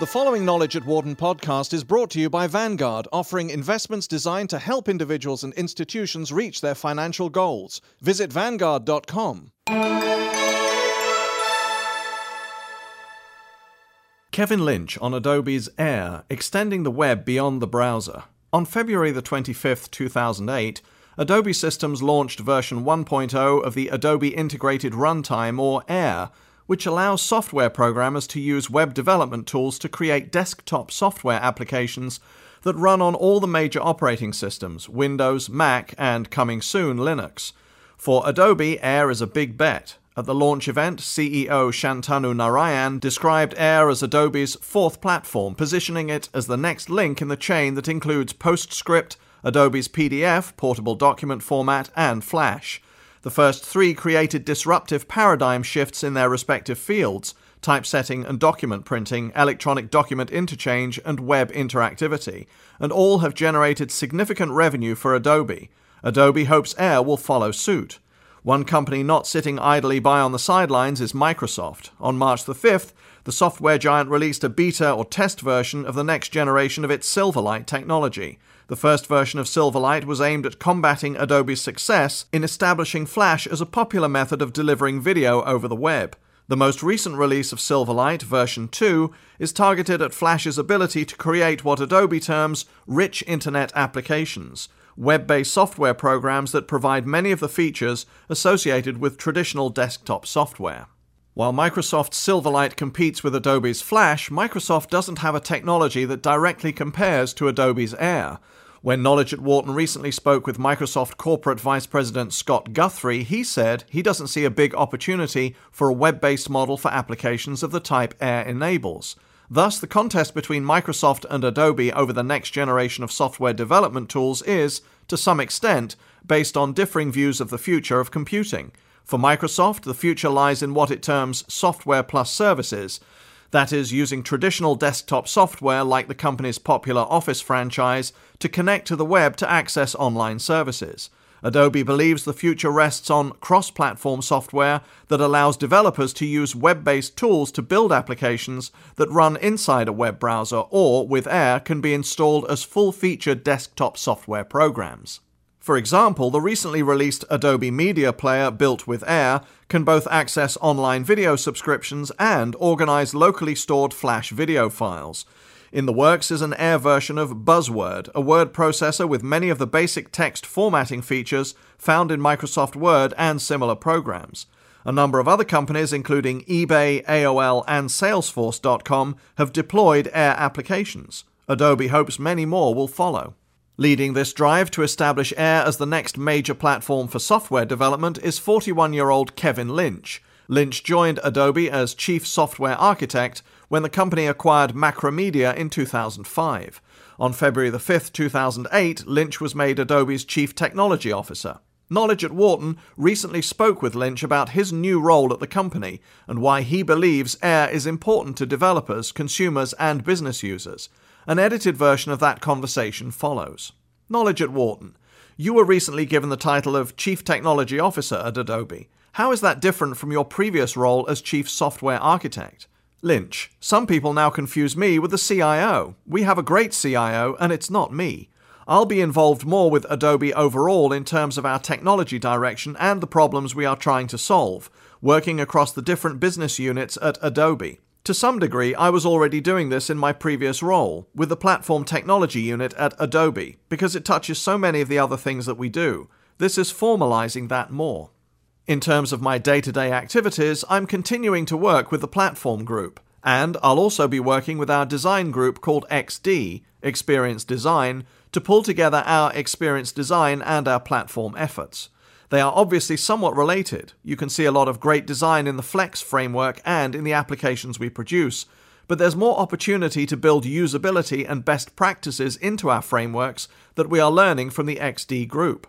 The following Knowledge at Wharton podcast is brought to you by Vanguard, offering investments designed to help individuals and institutions reach their financial goals. Visit Vanguard.com. Kevin Lynch on Adobe's Air, extending the web beyond the browser. On February the 25th, 2008, Adobe Systems launched version 1.0 of the Adobe Integrated Runtime, or AIR, which allows software programmers to use web development tools to create desktop software applications that run on all the major operating systems Windows, Mac, and coming soon, Linux. For Adobe, Air is a big bet. At the launch event, CEO Shantanu Narayan described Air as Adobe's fourth platform, positioning it as the next link in the chain that includes PostScript, Adobe's PDF, portable document format, and Flash. The first three created disruptive paradigm shifts in their respective fields typesetting and document printing, electronic document interchange, and web interactivity, and all have generated significant revenue for Adobe. Adobe hopes Air will follow suit. One company not sitting idly by on the sidelines is Microsoft. On March the 5th, the software giant released a beta or test version of the next generation of its Silverlight technology. The first version of Silverlight was aimed at combating Adobe's success in establishing Flash as a popular method of delivering video over the web. The most recent release of Silverlight, version 2, is targeted at Flash's ability to create what Adobe terms rich internet applications, web based software programs that provide many of the features associated with traditional desktop software. While Microsoft's Silverlight competes with Adobe's Flash, Microsoft doesn't have a technology that directly compares to Adobe's Air. When Knowledge at Wharton recently spoke with Microsoft Corporate Vice President Scott Guthrie, he said he doesn't see a big opportunity for a web based model for applications of the type Air enables. Thus, the contest between Microsoft and Adobe over the next generation of software development tools is, to some extent, based on differing views of the future of computing. For Microsoft, the future lies in what it terms software plus services, that is, using traditional desktop software like the company's popular Office franchise to connect to the web to access online services. Adobe believes the future rests on cross platform software that allows developers to use web based tools to build applications that run inside a web browser or, with Air, can be installed as full featured desktop software programs. For example, the recently released Adobe Media Player built with Air can both access online video subscriptions and organize locally stored Flash video files. In the works is an Air version of Buzzword, a word processor with many of the basic text formatting features found in Microsoft Word and similar programs. A number of other companies, including eBay, AOL, and Salesforce.com, have deployed Air applications. Adobe hopes many more will follow. Leading this drive to establish Air as the next major platform for software development is 41 year old Kevin Lynch. Lynch joined Adobe as chief software architect when the company acquired Macromedia in 2005. On February 5, 2008, Lynch was made Adobe's chief technology officer. Knowledge at Wharton recently spoke with Lynch about his new role at the company and why he believes Air is important to developers, consumers, and business users. An edited version of that conversation follows. Knowledge at Wharton. You were recently given the title of Chief Technology Officer at Adobe. How is that different from your previous role as Chief Software Architect? Lynch. Some people now confuse me with the CIO. We have a great CIO, and it's not me. I'll be involved more with Adobe overall in terms of our technology direction and the problems we are trying to solve, working across the different business units at Adobe. To some degree, I was already doing this in my previous role, with the Platform Technology Unit at Adobe, because it touches so many of the other things that we do. This is formalizing that more. In terms of my day to day activities, I'm continuing to work with the Platform Group, and I'll also be working with our design group called XD, Experience Design, to pull together our experience design and our platform efforts. They are obviously somewhat related. You can see a lot of great design in the Flex framework and in the applications we produce, but there's more opportunity to build usability and best practices into our frameworks that we are learning from the XD group.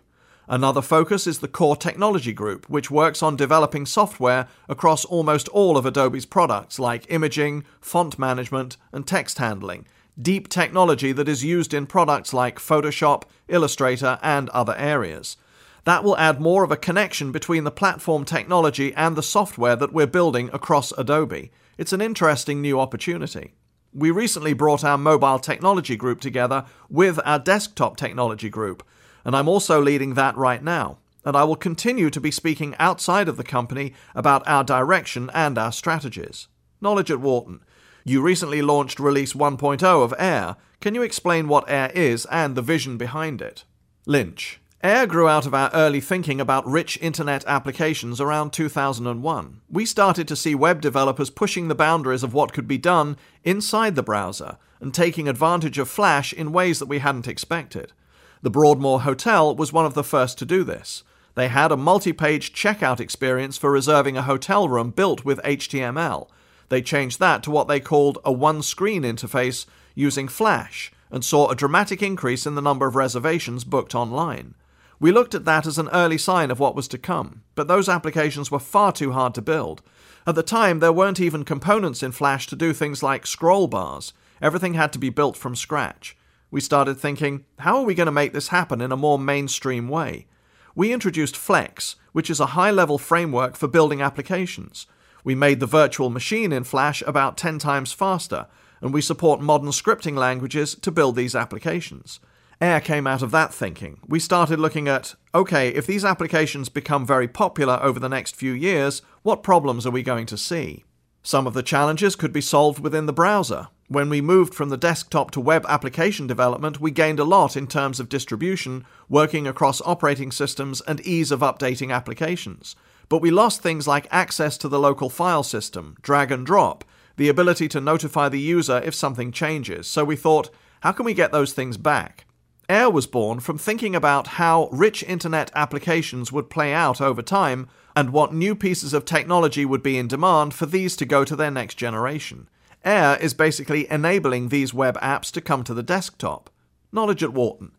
Another focus is the Core Technology Group, which works on developing software across almost all of Adobe's products like imaging, font management, and text handling, deep technology that is used in products like Photoshop, Illustrator, and other areas. That will add more of a connection between the platform technology and the software that we're building across Adobe. It's an interesting new opportunity. We recently brought our mobile technology group together with our desktop technology group, and I'm also leading that right now. And I will continue to be speaking outside of the company about our direction and our strategies. Knowledge at Wharton. You recently launched release 1.0 of Air. Can you explain what Air is and the vision behind it? Lynch. Air grew out of our early thinking about rich internet applications around 2001. We started to see web developers pushing the boundaries of what could be done inside the browser and taking advantage of Flash in ways that we hadn't expected. The Broadmoor Hotel was one of the first to do this. They had a multi page checkout experience for reserving a hotel room built with HTML. They changed that to what they called a one screen interface using Flash and saw a dramatic increase in the number of reservations booked online. We looked at that as an early sign of what was to come, but those applications were far too hard to build. At the time, there weren't even components in Flash to do things like scroll bars. Everything had to be built from scratch. We started thinking, how are we going to make this happen in a more mainstream way? We introduced Flex, which is a high level framework for building applications. We made the virtual machine in Flash about 10 times faster, and we support modern scripting languages to build these applications. Air came out of that thinking. We started looking at okay, if these applications become very popular over the next few years, what problems are we going to see? Some of the challenges could be solved within the browser. When we moved from the desktop to web application development, we gained a lot in terms of distribution, working across operating systems, and ease of updating applications. But we lost things like access to the local file system, drag and drop, the ability to notify the user if something changes. So we thought, how can we get those things back? Air was born from thinking about how rich internet applications would play out over time and what new pieces of technology would be in demand for these to go to their next generation. Air is basically enabling these web apps to come to the desktop. Knowledge at Wharton.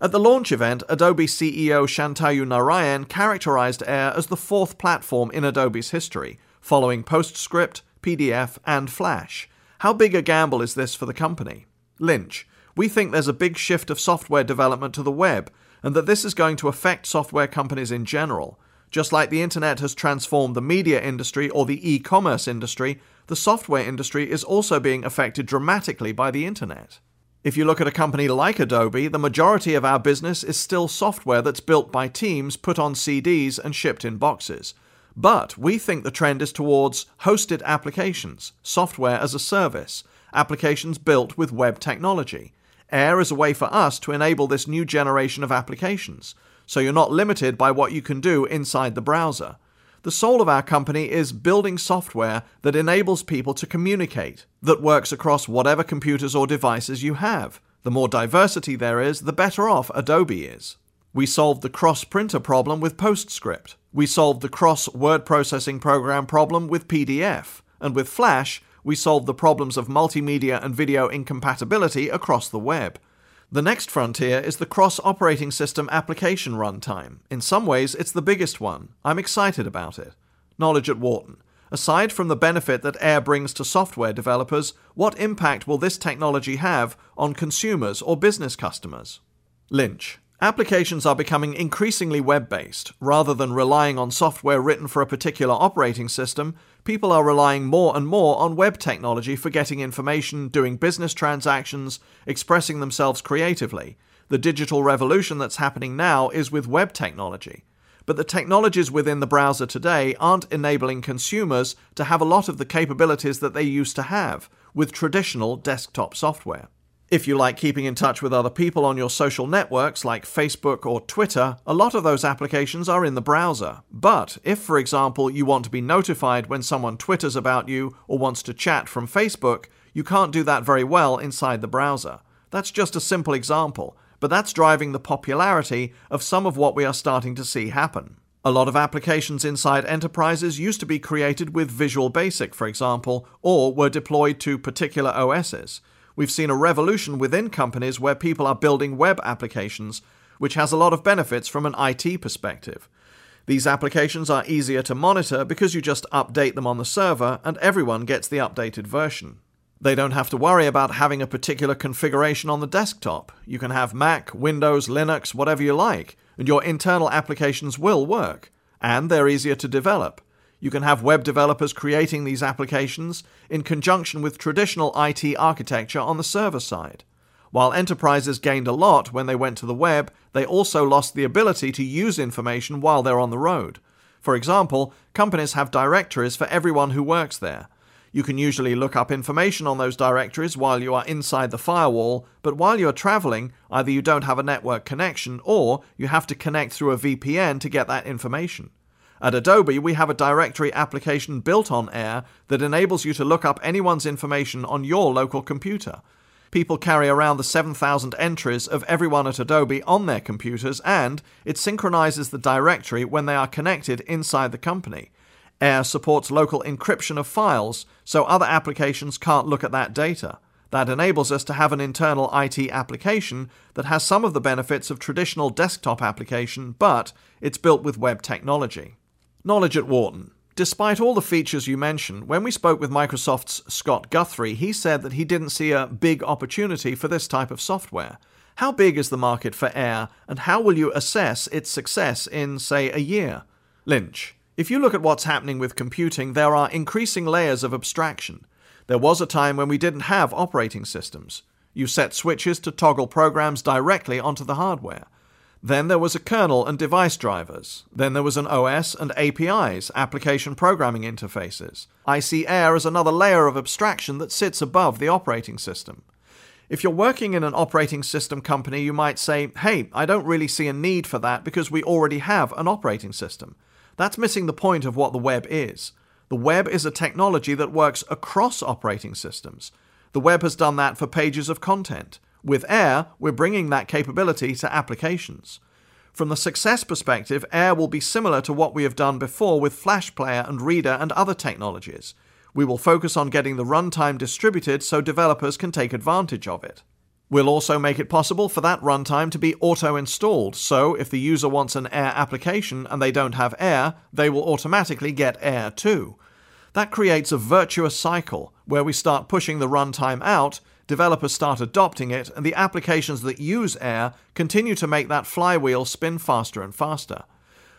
At the launch event, Adobe CEO Shantanu Narayan characterized Air as the fourth platform in Adobe's history, following PostScript, PDF, and Flash. How big a gamble is this for the company? Lynch. We think there's a big shift of software development to the web, and that this is going to affect software companies in general. Just like the internet has transformed the media industry or the e commerce industry, the software industry is also being affected dramatically by the internet. If you look at a company like Adobe, the majority of our business is still software that's built by teams, put on CDs, and shipped in boxes. But we think the trend is towards hosted applications, software as a service, applications built with web technology. Air is a way for us to enable this new generation of applications, so you're not limited by what you can do inside the browser. The soul of our company is building software that enables people to communicate, that works across whatever computers or devices you have. The more diversity there is, the better off Adobe is. We solved the cross printer problem with PostScript. We solved the cross word processing program problem with PDF. And with Flash, we solved the problems of multimedia and video incompatibility across the web. The next frontier is the cross operating system application runtime. In some ways, it's the biggest one. I'm excited about it. Knowledge at Wharton. Aside from the benefit that Air brings to software developers, what impact will this technology have on consumers or business customers? Lynch. Applications are becoming increasingly web based. Rather than relying on software written for a particular operating system, people are relying more and more on web technology for getting information, doing business transactions, expressing themselves creatively. The digital revolution that's happening now is with web technology. But the technologies within the browser today aren't enabling consumers to have a lot of the capabilities that they used to have with traditional desktop software. If you like keeping in touch with other people on your social networks like Facebook or Twitter, a lot of those applications are in the browser. But if, for example, you want to be notified when someone twitters about you or wants to chat from Facebook, you can't do that very well inside the browser. That's just a simple example, but that's driving the popularity of some of what we are starting to see happen. A lot of applications inside enterprises used to be created with Visual Basic, for example, or were deployed to particular OSs. We've seen a revolution within companies where people are building web applications, which has a lot of benefits from an IT perspective. These applications are easier to monitor because you just update them on the server and everyone gets the updated version. They don't have to worry about having a particular configuration on the desktop. You can have Mac, Windows, Linux, whatever you like, and your internal applications will work, and they're easier to develop. You can have web developers creating these applications in conjunction with traditional IT architecture on the server side. While enterprises gained a lot when they went to the web, they also lost the ability to use information while they're on the road. For example, companies have directories for everyone who works there. You can usually look up information on those directories while you are inside the firewall, but while you are traveling, either you don't have a network connection or you have to connect through a VPN to get that information. At Adobe, we have a directory application built on Air that enables you to look up anyone's information on your local computer. People carry around the 7,000 entries of everyone at Adobe on their computers, and it synchronizes the directory when they are connected inside the company. Air supports local encryption of files, so other applications can't look at that data. That enables us to have an internal IT application that has some of the benefits of traditional desktop application, but it's built with web technology. Knowledge at Wharton. Despite all the features you mentioned, when we spoke with Microsoft's Scott Guthrie, he said that he didn't see a big opportunity for this type of software. How big is the market for Air, and how will you assess its success in, say, a year? Lynch. If you look at what's happening with computing, there are increasing layers of abstraction. There was a time when we didn't have operating systems. You set switches to toggle programs directly onto the hardware. Then there was a kernel and device drivers. Then there was an OS and APIs, application programming interfaces. I see Air as another layer of abstraction that sits above the operating system. If you're working in an operating system company, you might say, hey, I don't really see a need for that because we already have an operating system. That's missing the point of what the web is. The web is a technology that works across operating systems. The web has done that for pages of content. With Air, we're bringing that capability to applications. From the success perspective, Air will be similar to what we have done before with Flash Player and Reader and other technologies. We will focus on getting the runtime distributed so developers can take advantage of it. We'll also make it possible for that runtime to be auto installed, so if the user wants an Air application and they don't have Air, they will automatically get Air too. That creates a virtuous cycle where we start pushing the runtime out, developers start adopting it, and the applications that use Air continue to make that flywheel spin faster and faster.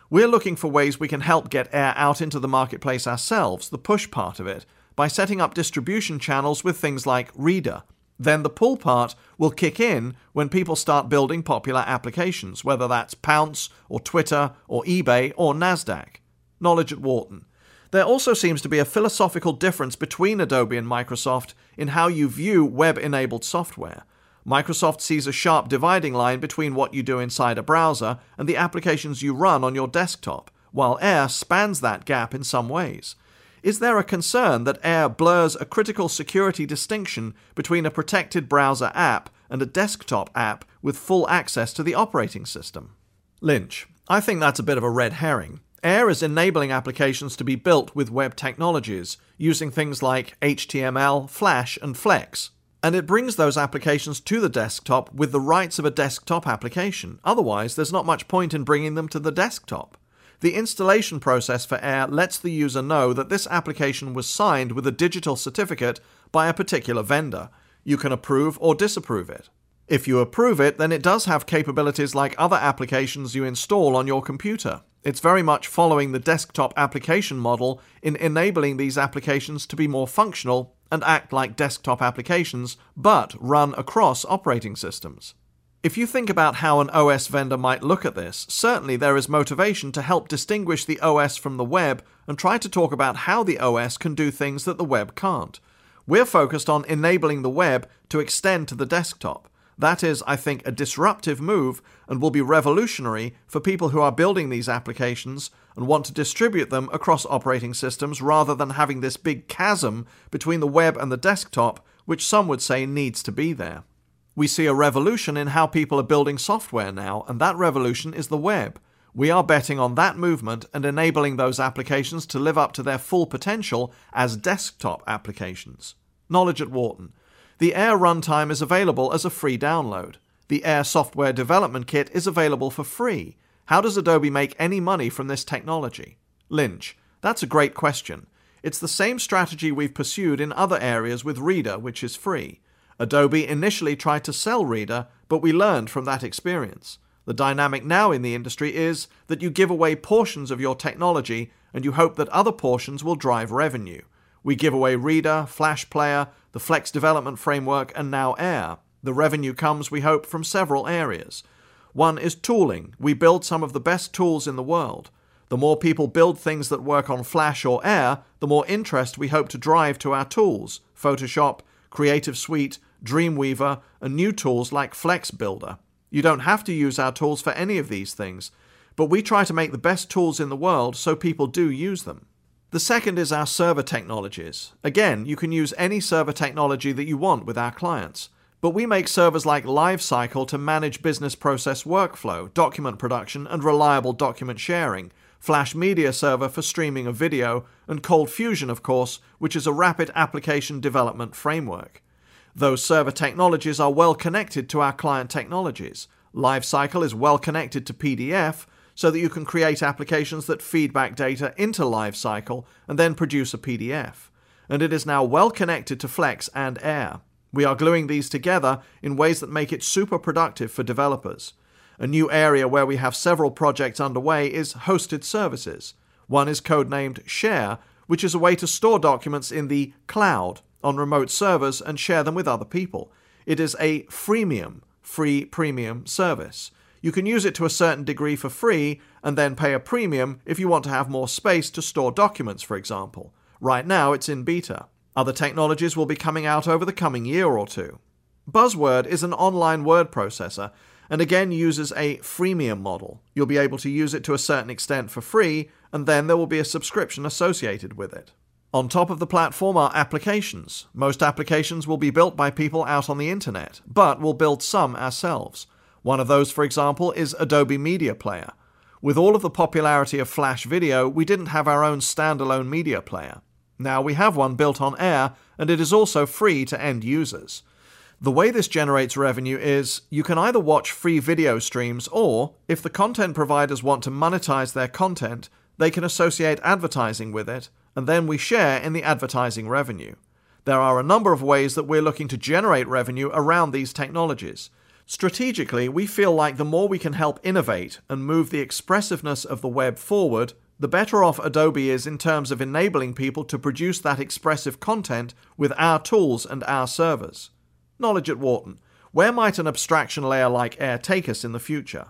We're looking for ways we can help get Air out into the marketplace ourselves, the push part of it, by setting up distribution channels with things like Reader then the pull part will kick in when people start building popular applications, whether that's Pownce or Twitter or eBay or NASDAQ. Knowledge at Wharton. There also seems to be a philosophical difference between Adobe and Microsoft in how you view web enabled software. Microsoft sees a sharp dividing line between what you do inside a browser and the applications you run on your desktop, while Air spans that gap in some ways. Is there a concern that Air blurs a critical security distinction between a protected browser app and a desktop app with full access to the operating system? Lynch. I think that's a bit of a red herring. Air is enabling applications to be built with web technologies, using things like HTML, Flash, and Flex. And it brings those applications to the desktop with the rights of a desktop application. Otherwise, there's not much point in bringing them to the desktop. The installation process for Air lets the user know that this application was signed with a digital certificate by a particular vendor. You can approve or disapprove it. If you approve it, then it does have capabilities like other applications you install on your computer. It's very much following the desktop application model in enabling these applications to be more functional and act like desktop applications, but run across operating systems. If you think about how an OS vendor might look at this, certainly there is motivation to help distinguish the OS from the web and try to talk about how the OS can do things that the web can't. We're focused on enabling the web to extend to the desktop. That is, I think, a disruptive move and will be revolutionary for people who are building these applications and want to distribute them across operating systems rather than having this big chasm between the web and the desktop, which some would say needs to be there. We see a revolution in how people are building software now, and that revolution is the web. We are betting on that movement and enabling those applications to live up to their full potential as desktop applications. Knowledge at Wharton. The Air runtime is available as a free download. The Air software development kit is available for free. How does Adobe make any money from this technology? Lynch. That's a great question. It's the same strategy we've pursued in other areas with Reader, which is free. Adobe initially tried to sell Reader, but we learned from that experience. The dynamic now in the industry is that you give away portions of your technology and you hope that other portions will drive revenue. We give away Reader, Flash Player, the Flex Development Framework, and now Air. The revenue comes, we hope, from several areas. One is tooling. We build some of the best tools in the world. The more people build things that work on Flash or Air, the more interest we hope to drive to our tools Photoshop, Creative Suite, Dreamweaver, and new tools like Flex Builder. You don't have to use our tools for any of these things, but we try to make the best tools in the world so people do use them. The second is our server technologies. Again, you can use any server technology that you want with our clients. But we make servers like LiveCycle to manage business process workflow, document production, and reliable document sharing, Flash Media Server for streaming of video, and Cold Fusion, of course, which is a rapid application development framework. Those server technologies are well connected to our client technologies. LiveCycle is well connected to PDF so that you can create applications that feed back data into LiveCycle and then produce a PDF. And it is now well connected to Flex and Air. We are gluing these together in ways that make it super productive for developers. A new area where we have several projects underway is hosted services. One is codenamed Share, which is a way to store documents in the cloud on remote servers and share them with other people. It is a freemium, free premium service. You can use it to a certain degree for free and then pay a premium if you want to have more space to store documents, for example. Right now, it's in beta. Other technologies will be coming out over the coming year or two. Buzzword is an online word processor and again uses a freemium model. You'll be able to use it to a certain extent for free, and then there will be a subscription associated with it. On top of the platform are applications. Most applications will be built by people out on the internet, but we'll build some ourselves. One of those, for example, is Adobe Media Player. With all of the popularity of Flash Video, we didn't have our own standalone media player. Now we have one built on Air, and it is also free to end users. The way this generates revenue is you can either watch free video streams, or, if the content providers want to monetize their content, they can associate advertising with it, and then we share in the advertising revenue. There are a number of ways that we're looking to generate revenue around these technologies. Strategically, we feel like the more we can help innovate and move the expressiveness of the web forward, the better off Adobe is in terms of enabling people to produce that expressive content with our tools and our servers. Knowledge at Wharton. Where might an abstraction layer like Air take us in the future?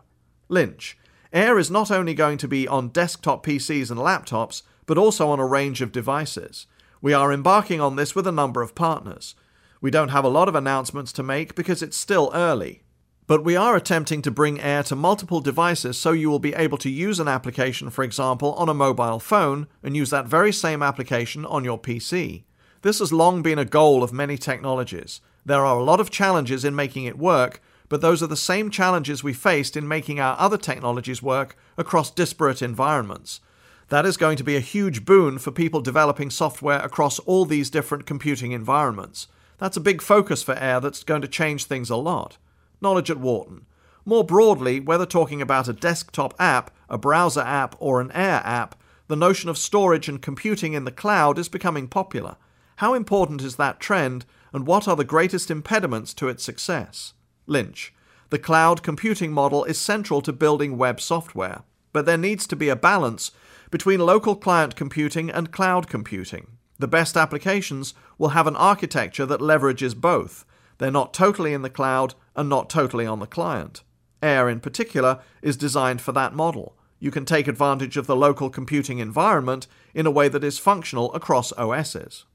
Lynch. Air is not only going to be on desktop PCs and laptops, but also on a range of devices. We are embarking on this with a number of partners. We don't have a lot of announcements to make because it's still early. But we are attempting to bring Air to multiple devices so you will be able to use an application, for example, on a mobile phone and use that very same application on your PC. This has long been a goal of many technologies. There are a lot of challenges in making it work, but those are the same challenges we faced in making our other technologies work across disparate environments. That is going to be a huge boon for people developing software across all these different computing environments. That's a big focus for Air that's going to change things a lot. Knowledge at Wharton. More broadly, whether talking about a desktop app, a browser app, or an Air app, the notion of storage and computing in the cloud is becoming popular. How important is that trend, and what are the greatest impediments to its success? Lynch. The cloud computing model is central to building web software, but there needs to be a balance between local client computing and cloud computing. The best applications will have an architecture that leverages both. They're not totally in the cloud and not totally on the client. Air, in particular, is designed for that model. You can take advantage of the local computing environment in a way that is functional across OSs.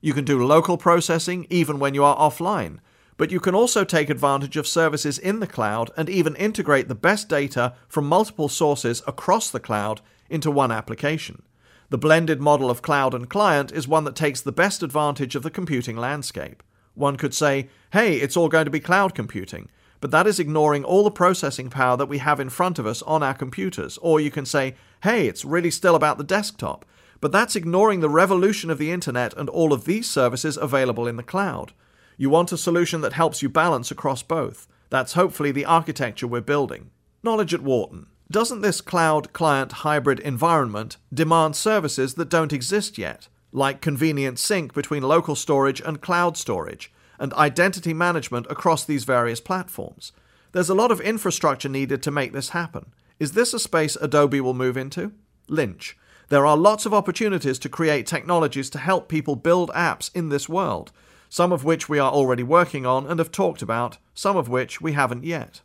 You can do local processing even when you are offline, but you can also take advantage of services in the cloud and even integrate the best data from multiple sources across the cloud into one application. The blended model of cloud and client is one that takes the best advantage of the computing landscape. One could say, hey, it's all going to be cloud computing, but that is ignoring all the processing power that we have in front of us on our computers. Or you can say, hey, it's really still about the desktop, but that's ignoring the revolution of the internet and all of these services available in the cloud. You want a solution that helps you balance across both. That's hopefully the architecture we're building. Knowledge at Wharton. Doesn't this cloud client hybrid environment demand services that don't exist yet, like convenient sync between local storage and cloud storage, and identity management across these various platforms? There's a lot of infrastructure needed to make this happen. Is this a space Adobe will move into? Lynch. There are lots of opportunities to create technologies to help people build apps in this world, some of which we are already working on and have talked about, some of which we haven't yet.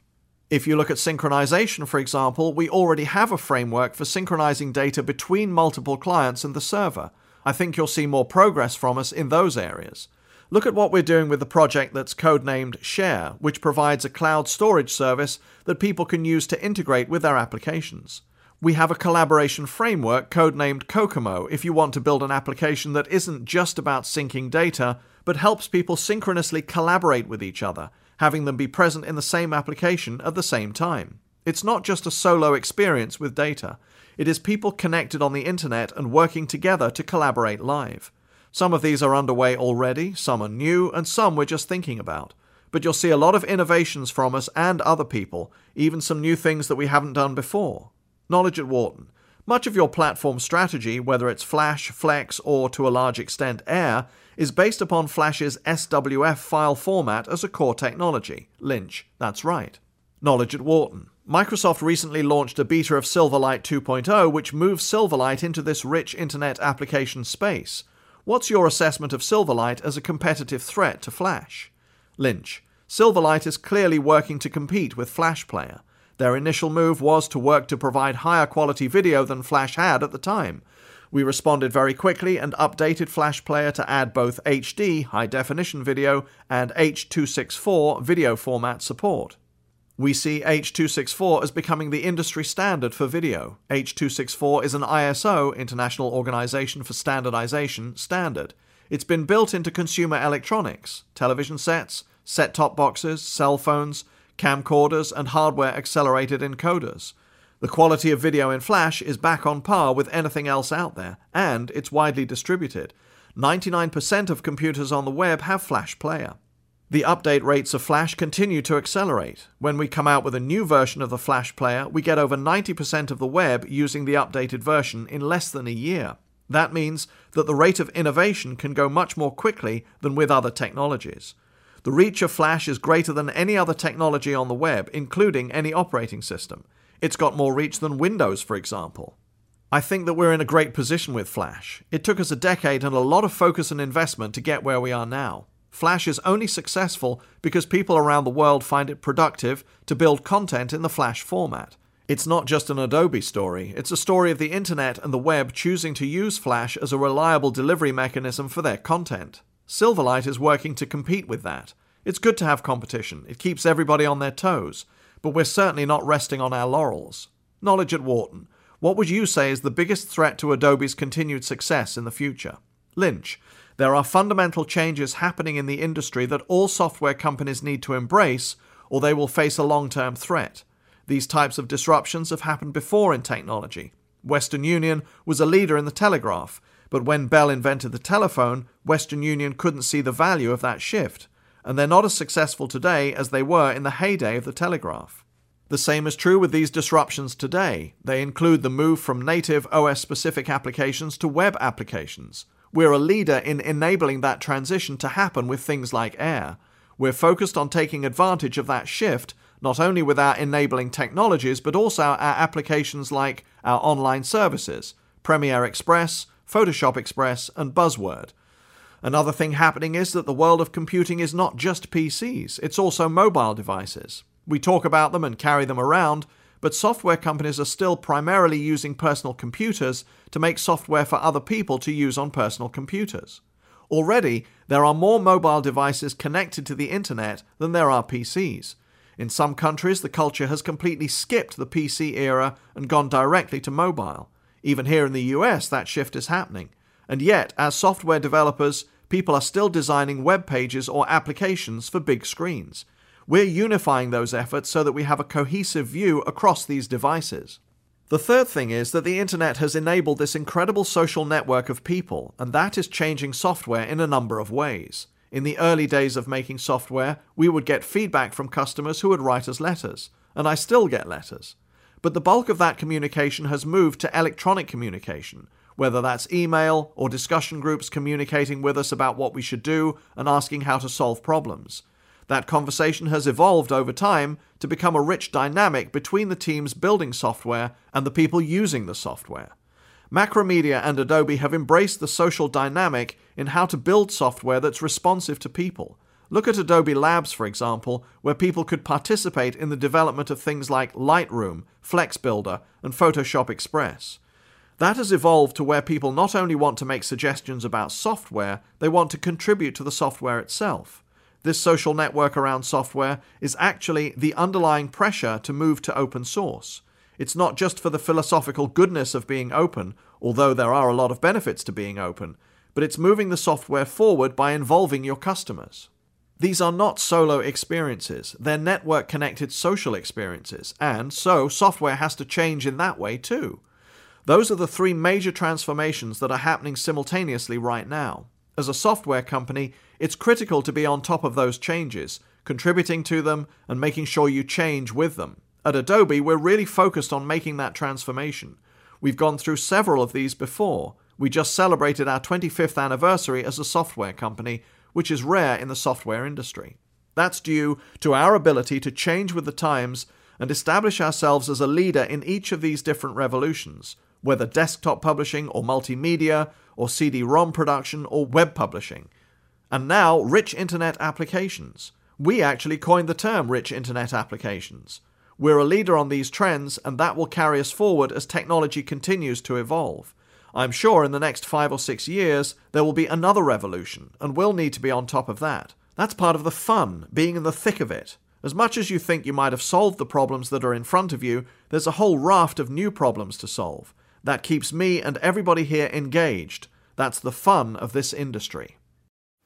If you look at synchronization, for example, we already have a framework for synchronizing data between multiple clients and the server. I think you'll see more progress from us in those areas. Look at what we're doing with the project that's codenamed Share, which provides a cloud storage service that people can use to integrate with their applications. We have a collaboration framework codenamed Cocomo if you want to build an application that isn't just about syncing data, but helps people synchronously collaborate with each other, having them be present in the same application at the same time. It's not just a solo experience with data, it is people connected on the internet and working together to collaborate live. Some of these are underway already, some are new, and some we're just thinking about. But you'll see a lot of innovations from us and other people, even some new things that we haven't done before. Knowledge at Wharton. Much of your platform strategy, whether it's Flash, Flex, or to a large extent Air, is based upon Flash's SWF file format as a core technology. Lynch, that's right. Knowledge at Wharton. Microsoft recently launched a beta of Silverlight 2.0, which moves Silverlight into this rich internet application space. What's your assessment of Silverlight as a competitive threat to Flash? Lynch. Silverlight is clearly working to compete with Flash Player. Their initial move was to work to provide higher quality video than Flash had at the time. We responded very quickly and updated Flash Player to add both HD, high definition video, and H.264 video format support. We see H.264 as becoming the industry standard for video. H.264 is an ISO, International Organization for Standardization, standard. It's been built into consumer electronics, television sets, set top boxes, cell phones, camcorders, and hardware accelerated encoders. The quality of video in Flash is back on par with anything else out there, and it's widely distributed. 99% of computers on the web have Flash Player. The update rates of Flash continue to accelerate. When we come out with a new version of the Flash player, we get over 90% of the web using the updated version in less than a year. That means that the rate of innovation can go much more quickly than with other technologies. The reach of Flash is greater than any other technology on the web, including any operating system. It's got more reach than Windows, for example. I think that we're in a great position with Flash. It took us a decade and a lot of focus and investment to get where we are now. Flash is only successful because people around the world find it productive to build content in the Flash format. It's not just an Adobe story, it's a story of the internet and the web choosing to use Flash as a reliable delivery mechanism for their content. Silverlight is working to compete with that. It's good to have competition, it keeps everybody on their toes, but we're certainly not resting on our laurels. Knowledge at Wharton. What would you say is the biggest threat to Adobe's continued success in the future? Lynch. There are fundamental changes happening in the industry that all software companies need to embrace, or they will face a long term threat. These types of disruptions have happened before in technology. Western Union was a leader in the telegraph, but when Bell invented the telephone, Western Union couldn't see the value of that shift, and they're not as successful today as they were in the heyday of the telegraph. The same is true with these disruptions today. They include the move from native OS specific applications to web applications. We're a leader in enabling that transition to happen with things like Air. We're focused on taking advantage of that shift, not only with our enabling technologies, but also our applications like our online services, Premiere Express, Photoshop Express, and Buzzword. Another thing happening is that the world of computing is not just PCs, it's also mobile devices. We talk about them and carry them around, but software companies are still primarily using personal computers to make software for other people to use on personal computers. Already, there are more mobile devices connected to the internet than there are PCs. In some countries, the culture has completely skipped the PC era and gone directly to mobile. Even here in the US, that shift is happening. And yet, as software developers, people are still designing web pages or applications for big screens. We're unifying those efforts so that we have a cohesive view across these devices. The third thing is that the internet has enabled this incredible social network of people, and that is changing software in a number of ways. In the early days of making software, we would get feedback from customers who would write us letters, and I still get letters. But the bulk of that communication has moved to electronic communication, whether that's email or discussion groups communicating with us about what we should do and asking how to solve problems. That conversation has evolved over time to become a rich dynamic between the teams building software and the people using the software. Macromedia and Adobe have embraced the social dynamic in how to build software that's responsive to people. Look at Adobe Labs, for example, where people could participate in the development of things like Lightroom, Flex Builder, and Photoshop Express. That has evolved to where people not only want to make suggestions about software, they want to contribute to the software itself. This social network around software is actually the underlying pressure to move to open source. It's not just for the philosophical goodness of being open, although there are a lot of benefits to being open, but it's moving the software forward by involving your customers. These are not solo experiences, they're network connected social experiences, and so software has to change in that way too. Those are the three major transformations that are happening simultaneously right now. As a software company, it's critical to be on top of those changes, contributing to them and making sure you change with them. At Adobe, we're really focused on making that transformation. We've gone through several of these before. We just celebrated our 25th anniversary as a software company, which is rare in the software industry. That's due to our ability to change with the times and establish ourselves as a leader in each of these different revolutions, whether desktop publishing or multimedia or CD ROM production or web publishing. And now, rich internet applications. We actually coined the term rich internet applications. We're a leader on these trends, and that will carry us forward as technology continues to evolve. I'm sure in the next five or six years there will be another revolution, and we'll need to be on top of that. That's part of the fun, being in the thick of it. As much as you think you might have solved the problems that are in front of you, there's a whole raft of new problems to solve. That keeps me and everybody here engaged. That's the fun of this industry.